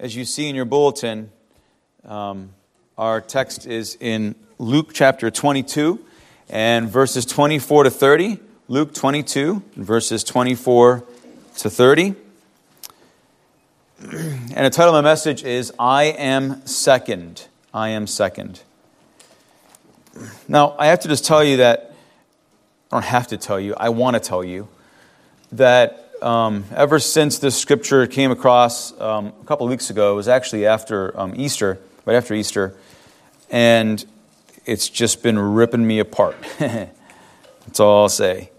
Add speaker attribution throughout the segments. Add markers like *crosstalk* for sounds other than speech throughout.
Speaker 1: as you see in your bulletin, um, our text is in Luke chapter 22 and verses 24 to 30. Luke 22, verses 24 to 30. *clears throat* And the title of my message is I Am Second. I Am Second. Now, I have to just tell you that, I don't have to tell you, I want to tell you that um, ever since this scripture came across um, a couple of weeks ago, it was actually after um, Easter, right after Easter, and it's just been ripping me apart. *laughs* That's all I'll say.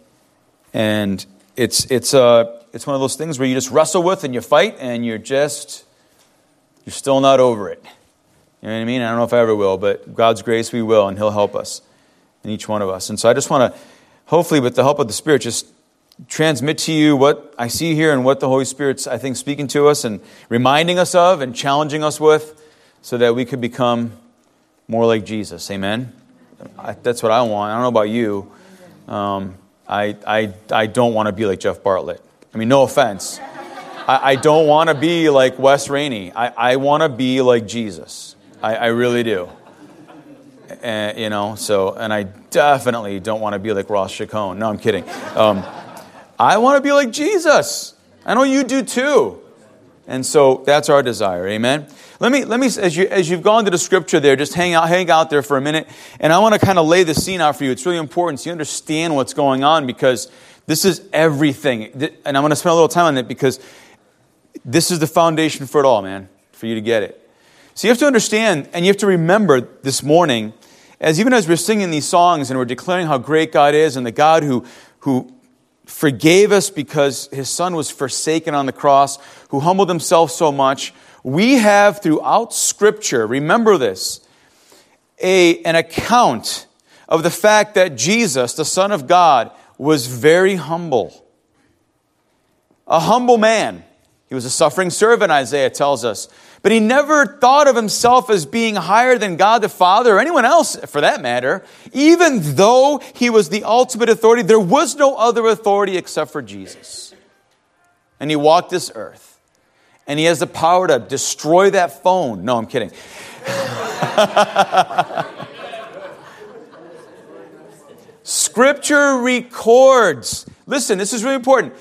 Speaker 1: And it's, it's, uh, it's one of those things where you just wrestle with and you fight and you're just, you're still not over it. You know what I mean? I don't know if I ever will, but God's grace, we will, and He'll help us, in each one of us. And so I just want to, hopefully, with the help of the Spirit, just transmit to you what I see here and what the Holy Spirit's, I think, speaking to us and reminding us of and challenging us with so that we could become more like Jesus. Amen? I, that's what I want. I don't know about you. Um, I, I, I don't want to be like Jeff Bartlett. I mean, no offense. I, I don't want to be like Wes Rainey. I, I want to be like Jesus. I, I really do. And, you know, so, and I definitely don't want to be like Ross Chacon. No, I'm kidding. Um, I want to be like Jesus. I know you do too. And so that's our desire. Amen. Let me, let me as, you, as you've gone to the scripture there, just hang out, hang out there for a minute. And I want to kind of lay the scene out for you. It's really important so you understand what's going on because this is everything. And I'm going to spend a little time on it because this is the foundation for it all, man, for you to get it. So you have to understand and you have to remember this morning, as even as we're singing these songs and we're declaring how great God is and the God who, who forgave us because his son was forsaken on the cross, who humbled himself so much, we have throughout Scripture, remember this, a, an account of the fact that Jesus, the Son of God, was very humble. A humble man. He was a suffering servant, Isaiah tells us. But he never thought of himself as being higher than God the Father or anyone else for that matter. Even though he was the ultimate authority, there was no other authority except for Jesus. And he walked this earth and he has the power to destroy that phone. No, I'm kidding. *laughs* Scripture records. Listen, this is really important.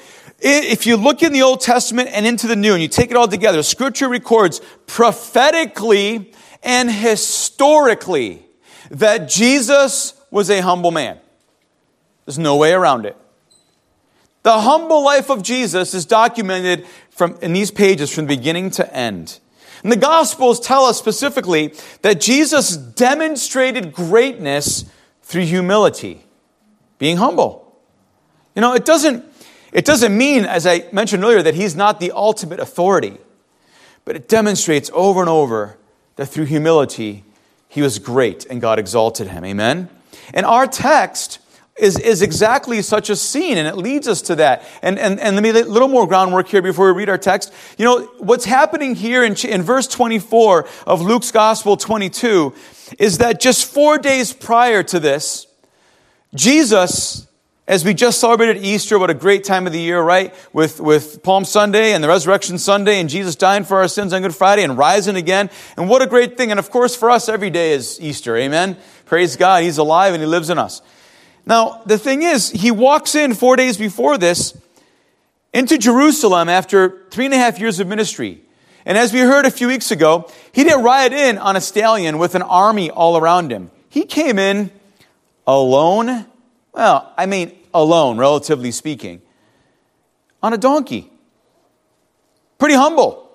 Speaker 1: If you look in the Old Testament and into the New and you take it all together, Scripture records prophetically and historically that Jesus was a humble man. There's no way around it. The humble life of Jesus is documented from, in these pages from beginning to end. And the Gospels tell us specifically that Jesus demonstrated greatness through humility, being humble. You know, it doesn't, it doesn't mean, as I mentioned earlier, that he's not the ultimate authority, but it demonstrates over and over that through humility, he was great and God exalted him. Amen? And our text is, is exactly such a scene, and it leads us to that. And, and, and let me a little more groundwork here before we read our text. You know, what's happening here in, in verse 24 of Luke's Gospel 22 is that just four days prior to this, Jesus, as we just celebrated Easter, what a great time of the year, right? With, with Palm Sunday and the Resurrection Sunday, and Jesus dying for our sins on Good Friday and rising again. And what a great thing. And of course, for us, every day is Easter. Amen. Praise God. He's alive and He lives in us. Now, the thing is, he walks in four days before this into Jerusalem after three and a half years of ministry. And as we heard a few weeks ago, he didn't ride in on a stallion with an army all around him. He came in alone. Well, I mean, alone, relatively speaking, on a donkey. Pretty humble.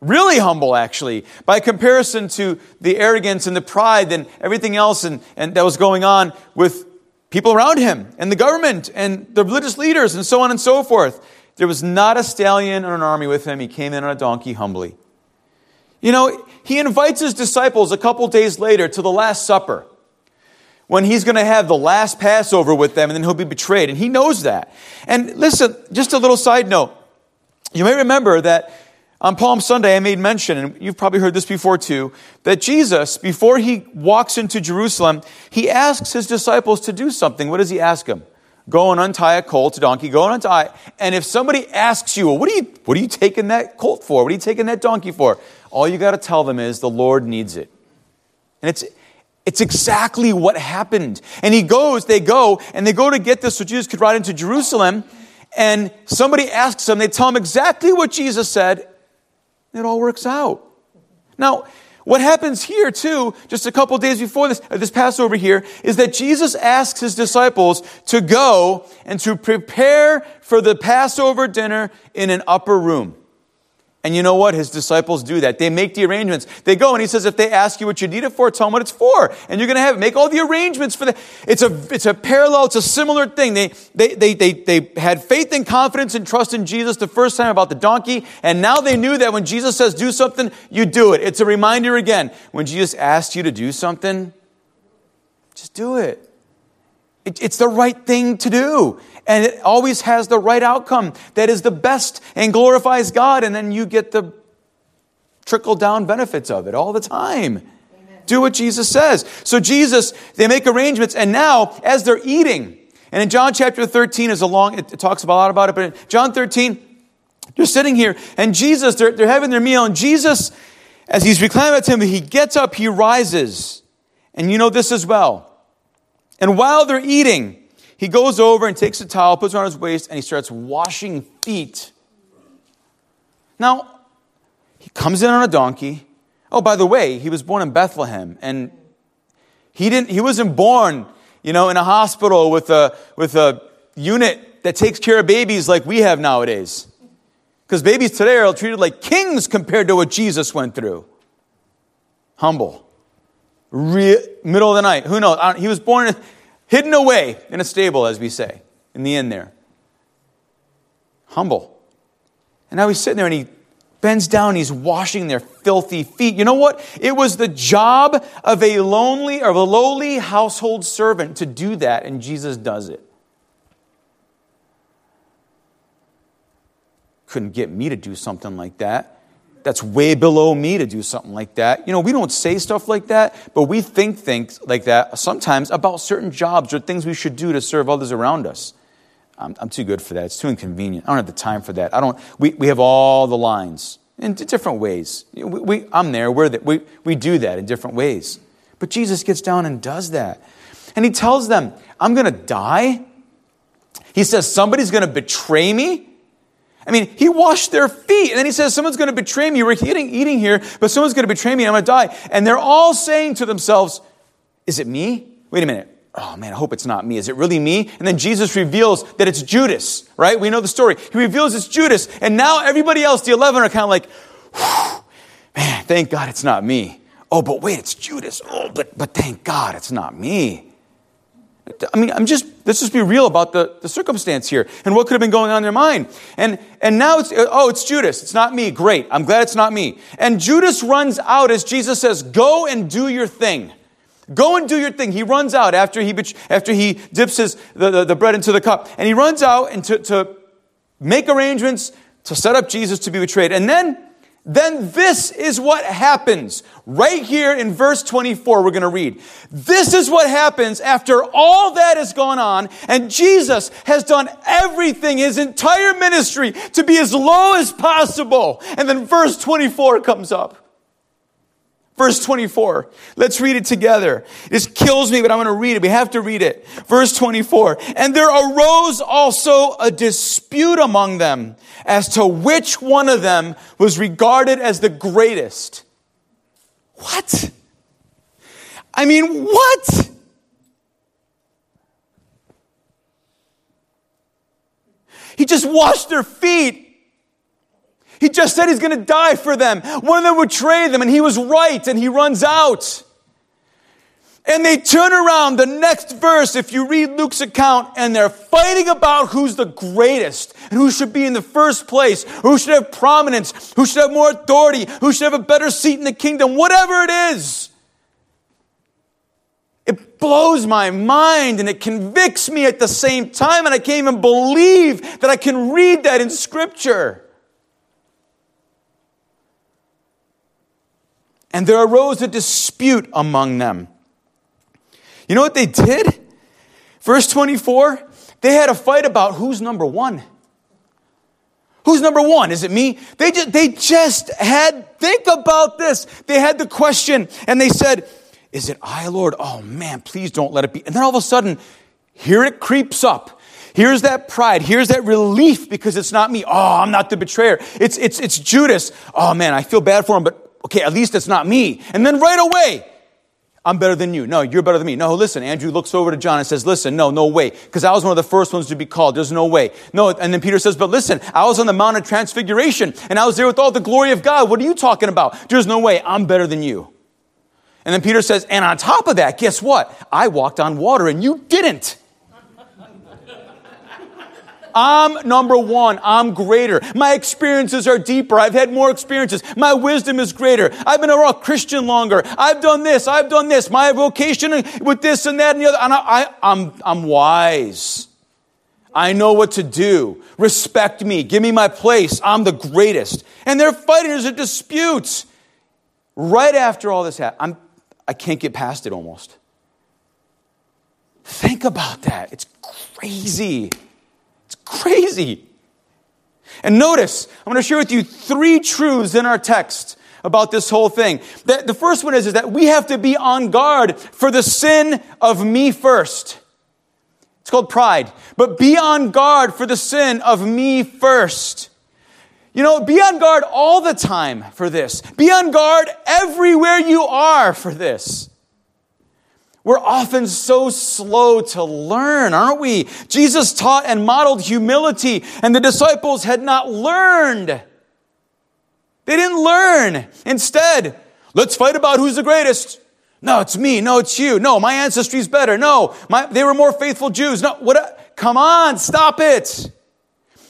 Speaker 1: Really humble, actually, by comparison to the arrogance and the pride and everything else and, and that was going on with people around him and the government and the religious leaders and so on and so forth. There was not a stallion or an army with him. He came in on a donkey humbly. You know, he invites his disciples a couple days later to the Last Supper when he's going to have the last Passover with them and then he'll be betrayed. And he knows that. And listen, just a little side note. You may remember that on Palm Sunday, I made mention, and you've probably heard this before too, that Jesus, before he walks into Jerusalem, he asks his disciples to do something. What does he ask them? Go and untie a colt, a donkey, go and untie. And if somebody asks you, well, what are you, what are you taking that colt for? What are you taking that donkey for? All you got to tell them is the Lord needs it. And it's, it's exactly what happened. And he goes, they go, and they go to get this so Jesus could ride into Jerusalem. And somebody asks them, they tell him exactly what Jesus said. It all works out. Now, what happens here, too, just a couple days before this, uh, this Passover here, is that Jesus asks his disciples to go and to prepare for the Passover dinner in an upper room. And you know what? His disciples do that. They make the arrangements. They go and he says, if they ask you what you need it for, tell them what it's for. And you're going to have it. Make all the arrangements for that. It's a, it's a parallel. It's a similar thing. They, they, they, they, they had faith and confidence and trust in Jesus the first time about the donkey. And now they knew that when Jesus says do something, you do it. It's a reminder again. When Jesus asks you to do something, just do it. it it's the right thing to do and it always has the right outcome that is the best and glorifies God, and then you get the trickle down benefits of it all the time. Amen. Do what Jesus says. So, Jesus, they make arrangements, and now, as they're eating, and in John chapter 13 is a long, it, talks a lot about it, but in John 13, they're sitting here, and Jesus, they're, they're having their meal, and Jesus, as he's reclining at him, he gets up, he rises. And you know this as well. And while they're eating, he goes over and takes a towel, puts it on his waist, and he starts washing feet. Now, he comes in on a donkey. Oh, by the way, he was born in Bethlehem, and he didn't. He wasn't born, you know, in a hospital with a with a unit that takes care of babies like we have nowadays. Because babies today are treated like kings compared to what Jesus went through. Humble, Re- middle of the night. Who knows? He was born. Hidden away in a stable, as we say, in the inn there. Humble. And now he's sitting there and he bends down, he's washing their filthy feet. You know what? It was the job of a lonely or a lowly household servant to do that, and Jesus does it. Couldn't get me to do something like that that's way below me to do something like that. You know, we don't say stuff like that, but we think things like that sometimes about certain jobs or things we should do to serve others around us. I'm, I'm too good for that. It's too inconvenient. I don't have the time for that. I don't, we, we have all the lines in different ways. We, we, I'm there. We're there. We, we do that in different ways. But Jesus gets down and does that. And he tells them, I'm going to die. He says, somebody's going to betray me. I mean, he washed their feet. And then he says, Someone's going to betray me. We're eating, eating here, but someone's going to betray me and I'm going to die. And they're all saying to themselves, Is it me? Wait a minute. Oh man, I hope it's not me. Is it really me? And then Jesus reveals that it's Judas, right? We know the story. He reveals it's Judas. And now everybody else, the 11, are kind of like, man, thank God it's not me. Oh, but wait, it's Judas. Oh, but, but thank God it's not me. I mean, I'm just, let's just be real about the, the circumstance here and what could have been going on in their mind. And, and now it's, oh, it's Judas. It's not me. Great. I'm glad it's not me. And Judas runs out as Jesus says, go and do your thing. Go and do your thing. He runs out after he, after he dips his, the, the, the bread into the cup. And he runs out and to, to make arrangements to set up Jesus to be betrayed. And then then this is what happens. Right here in verse 24, we're going to read. This is what happens after all that has gone on, and Jesus has done everything, his entire ministry, to be as low as possible. And then verse 24 comes up. Verse 24. Let's read it together. This kills me, but I'm going to read it. We have to read it. Verse 24. And there arose also a dispute among them as to which one of them was regarded as the greatest. What? I mean, what? He just washed their feet he just said he's going to die for them. One of them would trade them, and he was right, and he runs out. And they turn around the next verse, if you read Luke's account, and they're fighting about who's the greatest and who should be in the first place, who should have prominence, who should have more authority, who should have a better seat in the kingdom, whatever it is. It blows my mind and it convicts me at the same time, and I can't even believe that I can read that in Scripture. And there arose a dispute among them. You know what they did? Verse 24, They had a fight about who's number one. Who's number one? Is it me? They just, they just had, think about this. They had the question and they said, Is it I, Lord? Oh man, please don't let it be. And then all of a sudden, here it creeps up. Here's that pride. Here's that relief because it's not me. Oh, I'm not the betrayer. It's, it's, it's Judas. Oh man, I feel bad for him, but okay, at least it's not me. And then right away, I'm better than you. No, you're better than me. No, listen. Andrew looks over to John and says, listen, no, no way. Because I was one of the first ones to be called. There's no way. No, and then Peter says, but listen, I was on the Mount of Transfiguration and I was there with all the glory of God. What are you talking about? There's no way. I'm better than you. And then Peter says, and on top of that, guess what? I walked on water and you didn't. I'm number one. I'm greater. My experiences are deeper. I've had more experiences. My wisdom is greater. I've been a Christian longer. I've done this. I've done this. My vocation with this and that and the other. And I, I, I'm, I'm wise. I know what to do. Respect me. Give me my place. I'm the greatest. And they're fighting. There's a dispute. Right after all this happened, I'm, I can't get past it almost. Think about that. It's crazy crazy. And notice, I'm going to share with you three truths in our text about this whole thing. The, the first one is, is that we have to be on guard for the sin of me first. It's called pride. But be on guard for the sin of me first. You know, be on guard all the time for this. Be on guard everywhere you are for this. We're often so slow to learn, aren't we? Jesus taught and modeled humility, and the disciples had not learned. They didn't learn. Instead, let's fight about who's the greatest. No, it's me. No, it's you. No, my ancestry's better. No, my, they were more faithful Jews. No, what? Come on, stop it.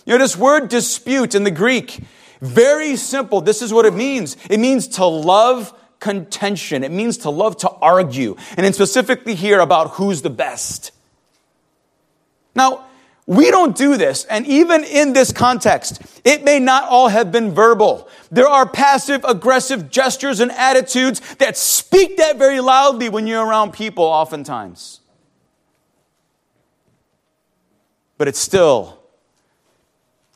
Speaker 1: You know, this word dispute in the Greek, very simple. This is what it means. It means to love contention. It means to love to argue. And then specifically here about who's the best. Now, we don't do this, and even in this context, it may not all have been verbal. There are passive aggressive gestures and attitudes that speak that very loudly when you're around people, oftentimes. But it's still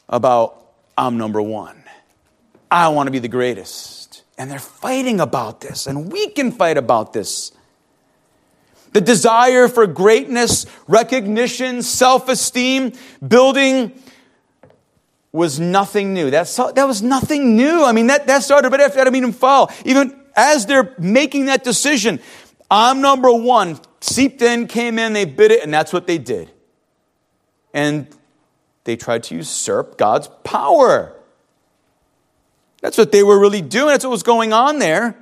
Speaker 1: about, I'm number one. I want to be the greatest. And they're fighting about this, and we can fight about this. The desire for greatness, recognition, self esteem, building was nothing new. That's, that was nothing new. I mean, that, that started right after Adam and Eve fall. Even as they're making that decision, I'm number one, seeped in, came in, they bit it, and that's what they did. And they tried to usurp God's power. That's what they were really doing. That's what was going on there.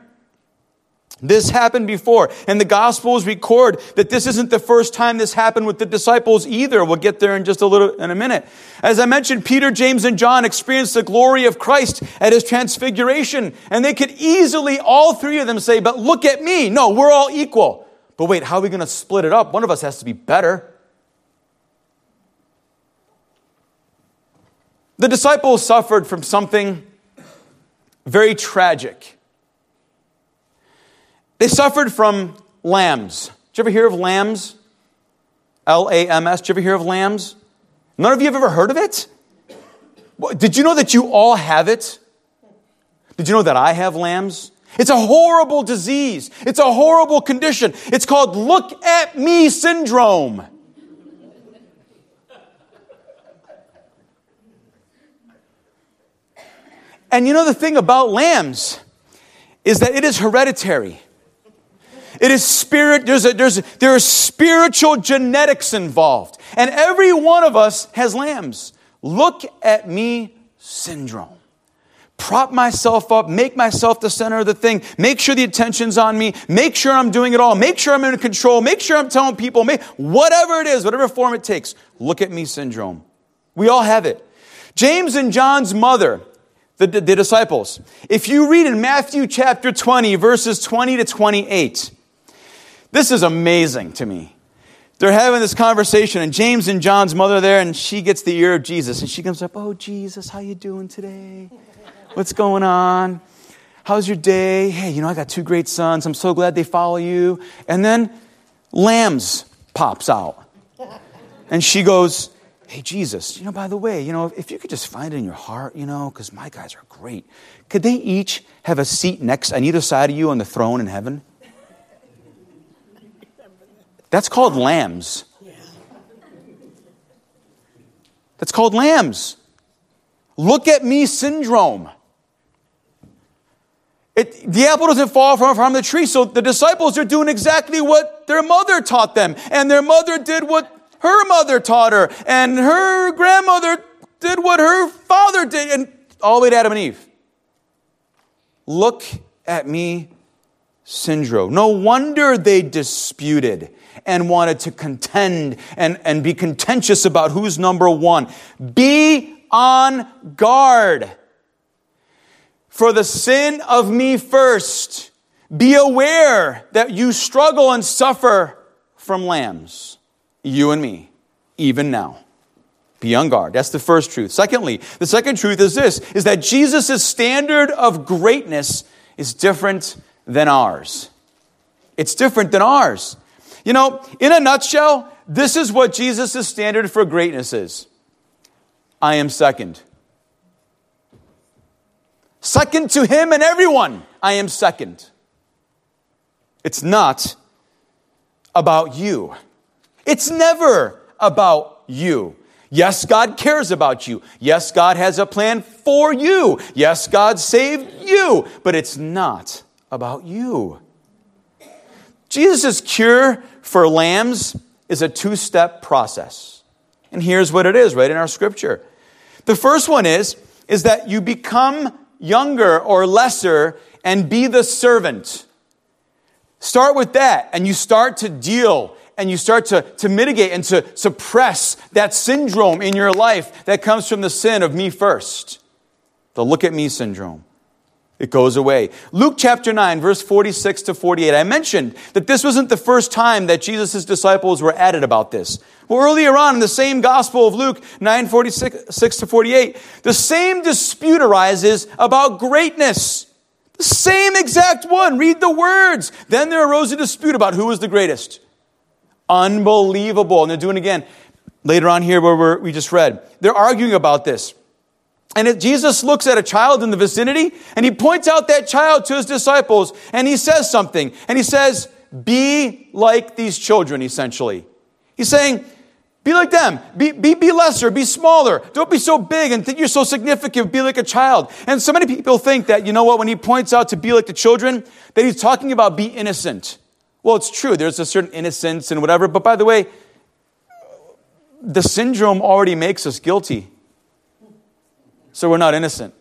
Speaker 1: This happened before. And the Gospels record that this isn't the first time this happened with the disciples either. We'll get there in just a little, in a minute. As I mentioned, Peter, James, and John experienced the glory of Christ at his transfiguration. And they could easily, all three of them say, but look at me. No, we're all equal. But wait, how are we going to split it up? One of us has to be better. The disciples suffered from something very tragic. They suffered from lambs. Did you ever hear of lambs? L A M S. Did you ever hear of lambs? None of you have ever heard of it? Did you know that you all have it? Did you know that I have lambs? It's a horrible disease. It's a horrible condition. It's called look at me syndrome. And you know the thing about lambs is that it is hereditary. It is spirit, there's a, there's a, there are spiritual genetics involved. And every one of us has lambs. Look at me syndrome. Prop myself up, make myself the center of the thing, make sure the attention's on me, make sure I'm doing it all, make sure I'm in control, make sure I'm telling people, make, whatever it is, whatever form it takes. Look at me syndrome. We all have it. James and John's mother, the, the, the disciples. If you read in Matthew chapter 20, verses 20 to 28, this is amazing to me. They're having this conversation, and James and John's mother there, and she gets the ear of Jesus, and she comes up, "Oh Jesus, how you doing today? What's going on? How's your day? Hey, you know I got two great sons. I'm so glad they follow you." And then lambs pops out. And she goes, Hey, Jesus, you know, by the way, you know, if you could just find it in your heart, you know, because my guys are great, could they each have a seat next on either side of you on the throne in heaven? That's called lambs. That's called lambs. Look at me syndrome. It, the apple doesn't fall from, from the tree, so the disciples are doing exactly what their mother taught them, and their mother did what her mother taught her, and her grandmother did what her father did, and all the way to Adam and Eve. Look at me syndrome. No wonder they disputed and wanted to contend and, and be contentious about who's number one. Be on guard for the sin of me first. Be aware that you struggle and suffer from lambs you and me, even now. Be on guard. That's the first truth. Secondly, the second truth is this, is that Jesus' standard of greatness is different than ours. It's different than ours. You know, in a nutshell, this is what Jesus' standard for greatness is. I am second. Second to him and everyone, I am second. It's not about you. It's never about you. Yes, God cares about you. Yes, God has a plan for you. Yes, God saved you. But it's not about you. Jesus' cure for lambs is a two step process. And here's what it is right in our scripture. The first one is, is that you become younger or lesser and be the servant. Start with that and you start to deal and you start to, to mitigate and to suppress that syndrome in your life that comes from the sin of me first. The look at me syndrome. It goes away. Luke chapter 9, verse 46 to 48. I mentioned that this wasn't the first time that Jesus' disciples were added about this. Well, earlier on in the same gospel of Luke 9, 46 to 48, the same dispute arises about greatness. The same exact one. Read the words. Then there arose a dispute about who was the greatest. Unbelievable. And they're doing again later on here where we just read. They're arguing about this. And Jesus looks at a child in the vicinity and he points out that child to his disciples and he says something. And he says, Be like these children, essentially. He's saying, Be like them. Be, be, be lesser. Be smaller. Don't be so big and think you're so significant. Be like a child. And so many people think that, you know what, when he points out to be like the children, that he's talking about be innocent. Well, it's true. There's a certain innocence and whatever. But by the way, the syndrome already makes us guilty. So we're not innocent.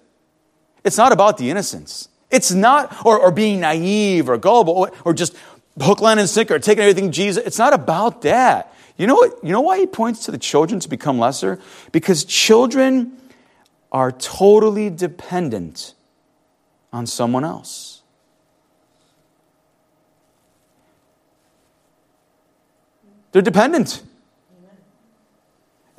Speaker 1: It's not about the innocence. It's not, or, or being naive or gullible or, or just hook, line, and sinker, taking everything Jesus. It's not about that. You know what? You know why he points to the children to become lesser? Because children are totally dependent on someone else. They're dependent.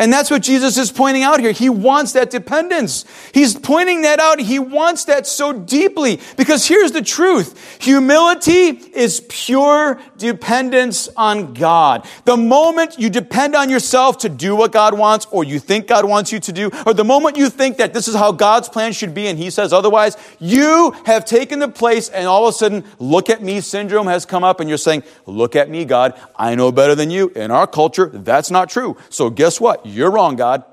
Speaker 1: And that's what Jesus is pointing out here. He wants that dependence. He's pointing that out. He wants that so deeply because here's the truth. Humility is pure dependence on God. The moment you depend on yourself to do what God wants or you think God wants you to do, or the moment you think that this is how God's plan should be and He says otherwise, you have taken the place and all of a sudden, look at me syndrome has come up and you're saying, look at me, God. I know better than you. In our culture, that's not true. So guess what? You're wrong, God.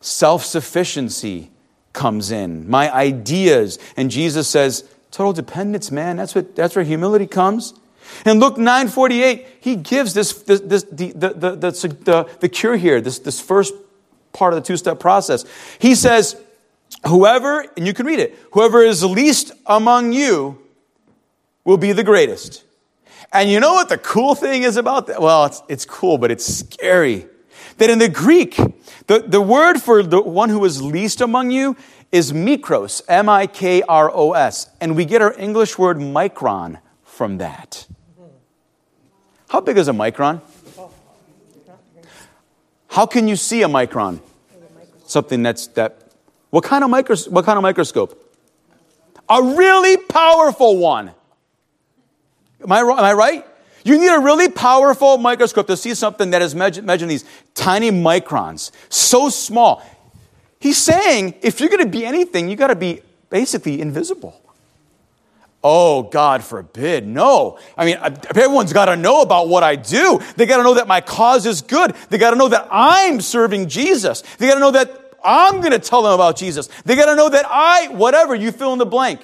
Speaker 1: Self sufficiency comes in, my ideas. And Jesus says, total dependence, man. That's, what, that's where humility comes. In Luke 9:48, he gives this, this, this the, the, the, the, the cure here, this, this first part of the two-step process. He says, whoever, and you can read it, whoever is least among you will be the greatest. And you know what the cool thing is about that? Well, it's, it's cool, but it's scary. That in the Greek, the, the word for the one who is least among you is mikros, M I K R O S. And we get our English word micron from that. How big is a micron? How can you see a micron? Something that's that. What kind of micros, What kind of microscope? A really powerful one. Am I, am I right? You need a really powerful microscope to see something that is measured these tiny microns, so small. He's saying if you're going to be anything, you got to be basically invisible. Oh, God forbid. No. I mean, everyone's got to know about what I do. They got to know that my cause is good. They got to know that I'm serving Jesus. They got to know that I'm going to tell them about Jesus. They got to know that I, whatever, you fill in the blank.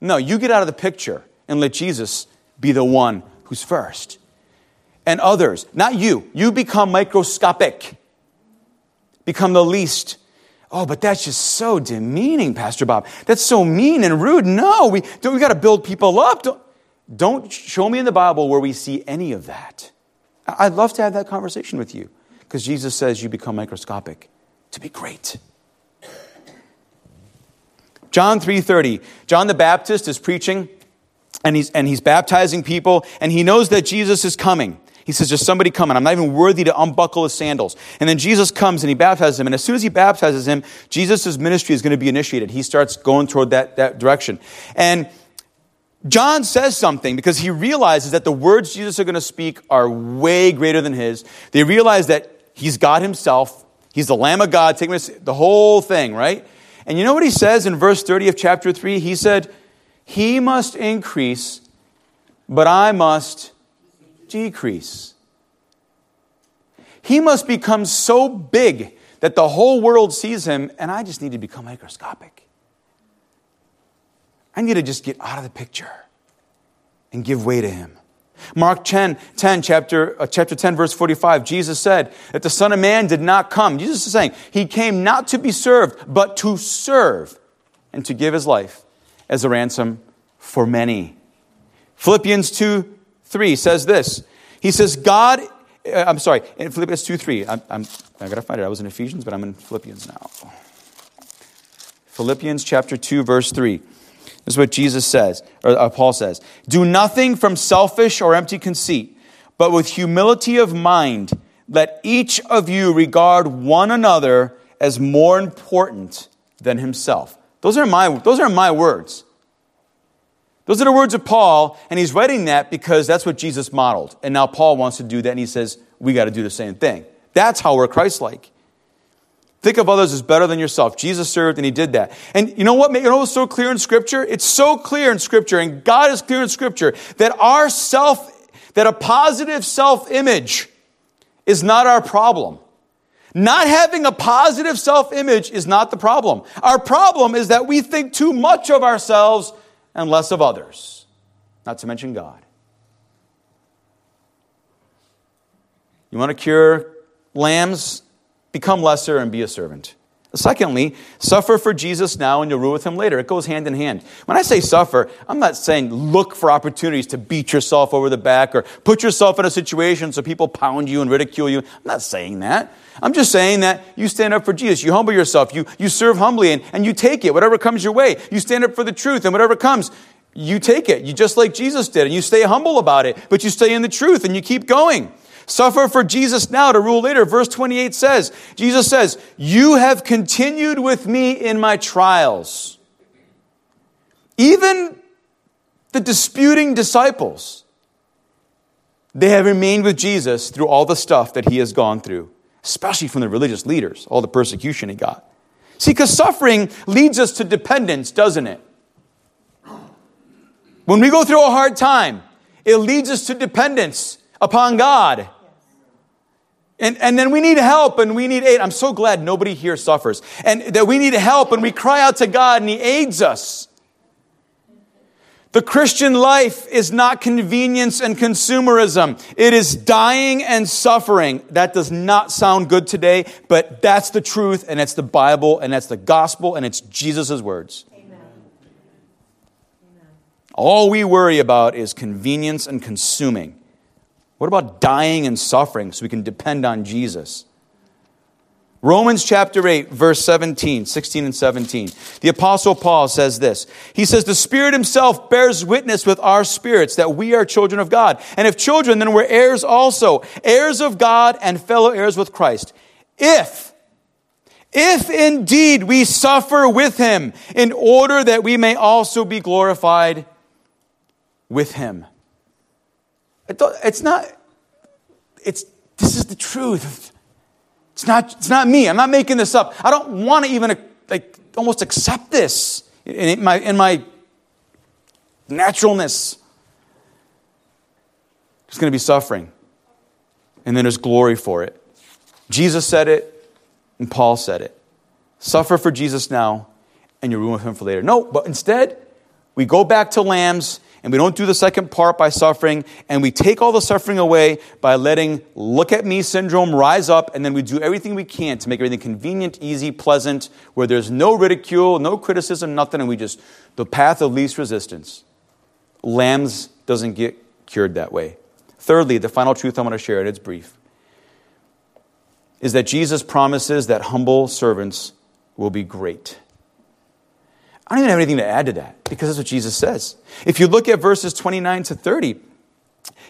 Speaker 1: No, you get out of the picture and let Jesus be the one who's first. And others, not you, you become microscopic, become the least. Oh, but that's just so demeaning, Pastor Bob. That's so mean and rude. No, we, don't, we got to build people up. Don't, don't show me in the Bible where we see any of that. I'd love to have that conversation with you because Jesus says you become microscopic to be great. John 3:30. John the Baptist is preaching and he's, and he's baptizing people, and he knows that Jesus is coming. He says, There's somebody coming. I'm not even worthy to unbuckle his sandals. And then Jesus comes and he baptizes him. And as soon as he baptizes him, Jesus' ministry is going to be initiated. He starts going toward that, that direction. And John says something because he realizes that the words Jesus are going to speak are way greater than his. They realize that he's God himself, he's the Lamb of God, taking the whole thing, right? And you know what he says in verse 30 of chapter 3? He said, he must increase, but I must decrease. He must become so big that the whole world sees him, and I just need to become microscopic. I need to just get out of the picture and give way to him. Mark 10, 10 chapter, uh, chapter 10, verse 45, Jesus said that the Son of Man did not come. Jesus is saying he came not to be served, but to serve and to give his life as a ransom for many. Philippians 2 3 says this. He says, God, uh, I'm sorry, in Philippians 2 3, I'm, I'm, I got to find it. I was in Ephesians, but I'm in Philippians now. Philippians chapter 2, verse 3. This is what Jesus says, or uh, Paul says. Do nothing from selfish or empty conceit, but with humility of mind, let each of you regard one another as more important than himself. Those are my, those are my words. Those are the words of Paul, and he's writing that because that's what Jesus modeled. And now Paul wants to do that, and he says, we got to do the same thing. That's how we're Christ like. Think of others as better than yourself. Jesus served and he did that. And you know what? You know what's so clear in Scripture? It's so clear in Scripture, and God is clear in Scripture, that our self, that a positive self image is not our problem. Not having a positive self image is not the problem. Our problem is that we think too much of ourselves and less of others, not to mention God. You want to cure lambs? Become lesser and be a servant. Secondly, suffer for Jesus now and you'll rule with him later. It goes hand in hand. When I say suffer, I'm not saying look for opportunities to beat yourself over the back or put yourself in a situation so people pound you and ridicule you. I'm not saying that. I'm just saying that you stand up for Jesus. You humble yourself. You, you serve humbly and, and you take it, whatever comes your way. You stand up for the truth and whatever comes, you take it. You just like Jesus did and you stay humble about it, but you stay in the truth and you keep going. Suffer for Jesus now to rule later. Verse 28 says, Jesus says, You have continued with me in my trials. Even the disputing disciples, they have remained with Jesus through all the stuff that he has gone through, especially from the religious leaders, all the persecution he got. See, because suffering leads us to dependence, doesn't it? When we go through a hard time, it leads us to dependence upon God. And, and then we need help and we need aid. I'm so glad nobody here suffers. And that we need help and we cry out to God and He aids us. The Christian life is not convenience and consumerism. It is dying and suffering. That does not sound good today, but that's the truth and it's the Bible and that's the gospel and it's Jesus' words. Amen. All we worry about is convenience and consuming. What about dying and suffering so we can depend on Jesus? Romans chapter 8, verse 17, 16 and 17. The apostle Paul says this. He says, the Spirit himself bears witness with our spirits that we are children of God. And if children, then we're heirs also, heirs of God and fellow heirs with Christ. If, if indeed we suffer with him in order that we may also be glorified with him. It's not, it's, this is the truth. It's not, it's not me. I'm not making this up. I don't want to even like almost accept this in my, in my naturalness. There's going to be suffering, and then there's glory for it. Jesus said it, and Paul said it. Suffer for Jesus now, and you ruin with him for later. No, but instead, we go back to lambs and we don't do the second part by suffering, and we take all the suffering away by letting look at me syndrome rise up, and then we do everything we can to make everything convenient, easy, pleasant, where there's no ridicule, no criticism, nothing, and we just, the path of least resistance. Lambs doesn't get cured that way. Thirdly, the final truth I want to share, and it's brief, is that Jesus promises that humble servants will be great. I don't even have anything to add to that because that's what Jesus says. If you look at verses 29 to 30,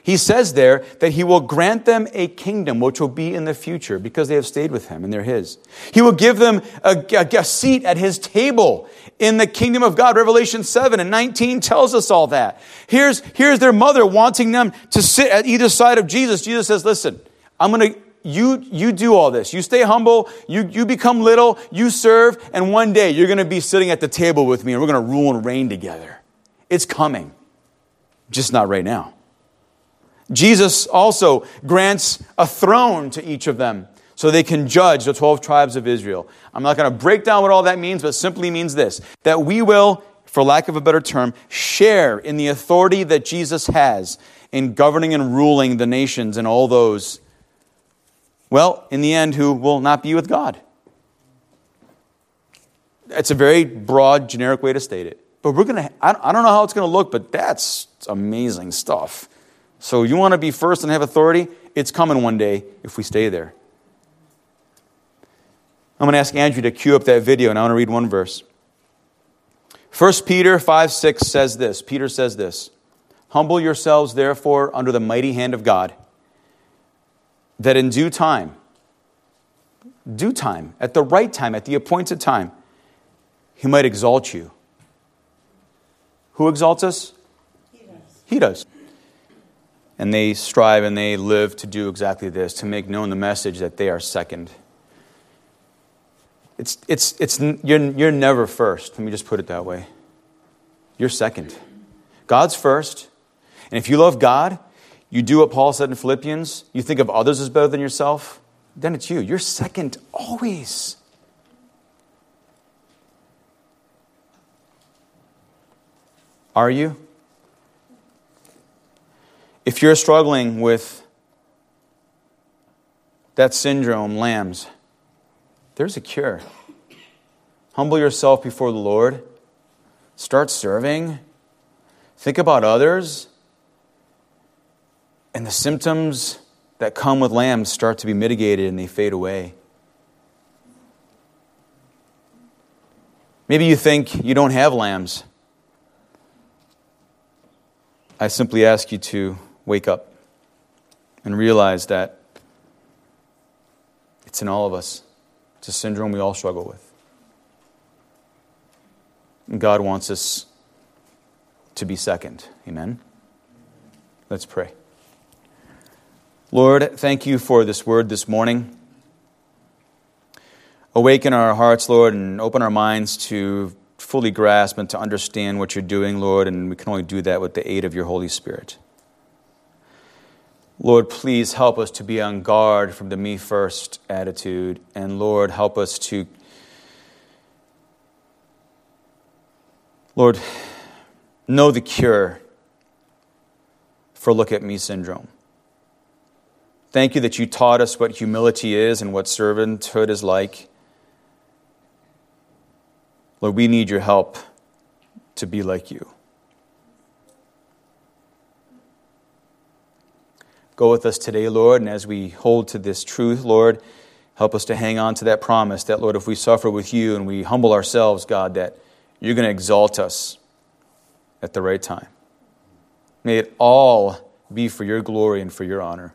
Speaker 1: he says there that he will grant them a kingdom which will be in the future because they have stayed with him and they're his. He will give them a, a, a, seat at his table in the kingdom of God. Revelation 7 and 19 tells us all that. Here's, here's their mother wanting them to sit at either side of Jesus. Jesus says, listen, I'm going to you, you do all this. You stay humble, you, you become little, you serve, and one day you're going to be sitting at the table with me and we're going to rule and reign together. It's coming, just not right now. Jesus also grants a throne to each of them so they can judge the 12 tribes of Israel. I'm not going to break down what all that means, but simply means this that we will, for lack of a better term, share in the authority that Jesus has in governing and ruling the nations and all those well, in the end, who will not be with God. It's a very broad, generic way to state it. But we're going to, I don't know how it's going to look, but that's amazing stuff. So you want to be first and have authority? It's coming one day if we stay there. I'm going to ask Andrew to cue up that video, and I want to read one verse. 1 Peter 5 6 says this Peter says this Humble yourselves, therefore, under the mighty hand of God that in due time, due time, at the right time, at the appointed time, he might exalt you. Who exalts us? He does. He does. And they strive and they live to do exactly this, to make known the message that they are second. It's, it's, it's, you're, you're never first. Let me just put it that way. You're second. God's first. And if you love God, you do what Paul said in Philippians, you think of others as better than yourself, then it's you. You're second always. Are you? If you're struggling with that syndrome, lambs, there's a cure. Humble yourself before the Lord. Start serving. Think about others. And the symptoms that come with lambs start to be mitigated and they fade away. Maybe you think you don't have lambs. I simply ask you to wake up and realize that it's in all of us. It's a syndrome we all struggle with. And God wants us to be second. Amen? Let's pray. Lord, thank you for this word this morning. Awaken our hearts, Lord, and open our minds to fully grasp and to understand what you're doing, Lord, and we can only do that with the aid of your Holy Spirit. Lord, please help us to be on guard from the me first attitude, and Lord, help us to, Lord, know the cure for look at me syndrome. Thank you that you taught us what humility is and what servanthood is like. Lord, we need your help to be like you. Go with us today, Lord, and as we hold to this truth, Lord, help us to hang on to that promise that, Lord, if we suffer with you and we humble ourselves, God, that you're going to exalt us at the right time. May it all be for your glory and for your honor.